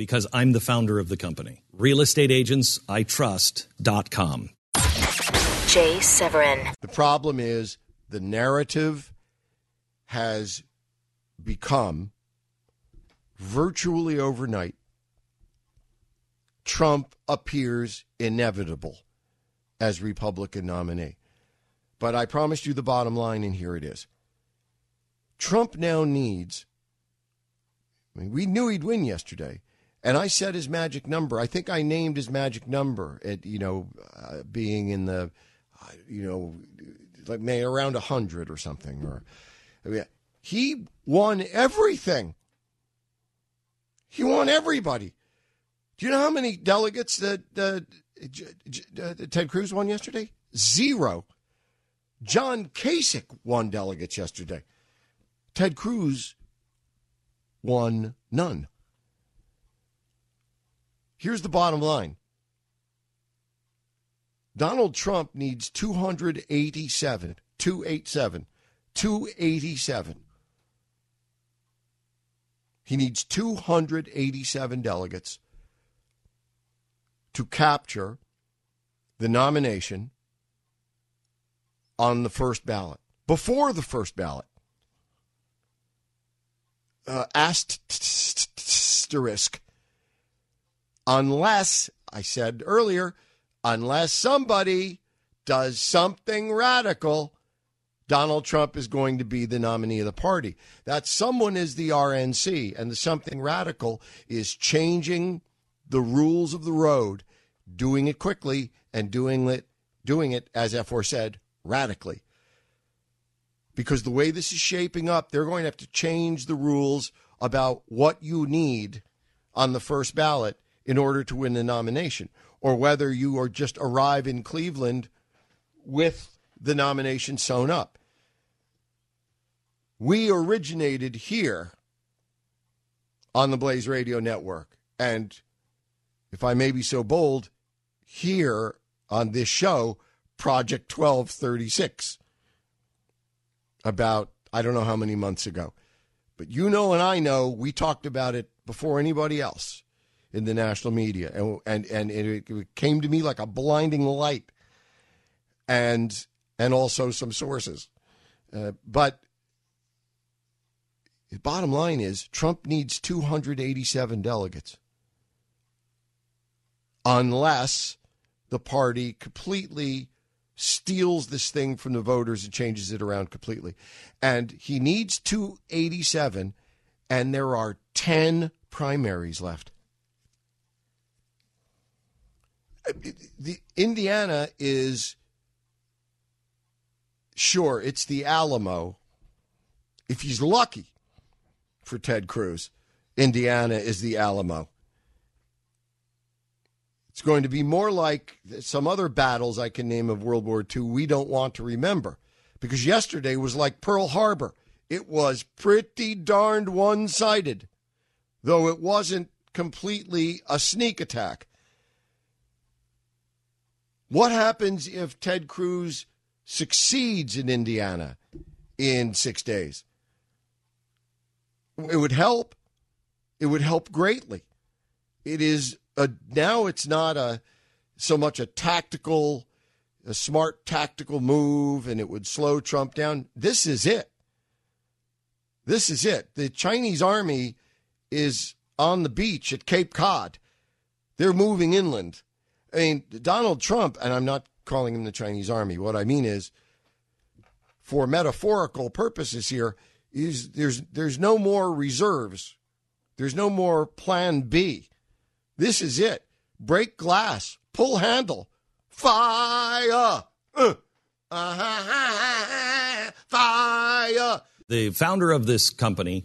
Because I'm the founder of the company. RealestateAgentsITrust.com. Jay Severin. The problem is the narrative has become virtually overnight. Trump appears inevitable as Republican nominee. But I promised you the bottom line, and here it is. Trump now needs, I mean, we knew he'd win yesterday. And I said his magic number. I think I named his magic number at, you know, uh, being in the you know, like maybe around a hundred or something. Or I mean, he won everything. He won everybody. Do you know how many delegates that uh, J- uh, Ted Cruz won yesterday? Zero. John Kasich won delegates yesterday. Ted Cruz won none. Here's the bottom line Donald Trump needs 287, 287, 287. He needs 287 delegates to capture the nomination on the first ballot, before the first ballot. Uh, asterisk. Unless, I said earlier, unless somebody does something radical, Donald Trump is going to be the nominee of the party. That someone is the RNC, and the something radical is changing the rules of the road, doing it quickly, and doing it, doing it as aforesaid, radically. Because the way this is shaping up, they're going to have to change the rules about what you need on the first ballot in order to win the nomination or whether you are just arrive in Cleveland with the nomination sewn up. We originated here on the Blaze Radio Network. And if I may be so bold, here on this show, Project 1236, about I don't know how many months ago. But you know, and I know, we talked about it before anybody else in the national media, and and and it, came to me like a blinding light, and and also some sources, uh, but. The bottom line is Trump needs 287 delegates unless the party completely steals this thing from the voters and changes it around completely. And he needs 287, and there are 10 primaries left. The Indiana is sure it's the Alamo. If he's lucky for Ted Cruz, Indiana is the Alamo. It's going to be more like some other battles I can name of World War II we don't want to remember. Because yesterday was like Pearl Harbor. It was pretty darned one sided, though it wasn't completely a sneak attack. What happens if Ted Cruz succeeds in Indiana in six days? It would help. It would help greatly. It is a, now it's not a so much a tactical, a smart tactical move, and it would slow Trump down. This is it. This is it. The Chinese army is on the beach at Cape Cod. They're moving inland. I mean, Donald Trump, and I'm not calling him the Chinese army. What I mean is, for metaphorical purposes here, is there's there's no more reserves. There's no more plan B. This is it. Break glass, pull handle, fire. Uh, uh-huh, fire. The founder of this company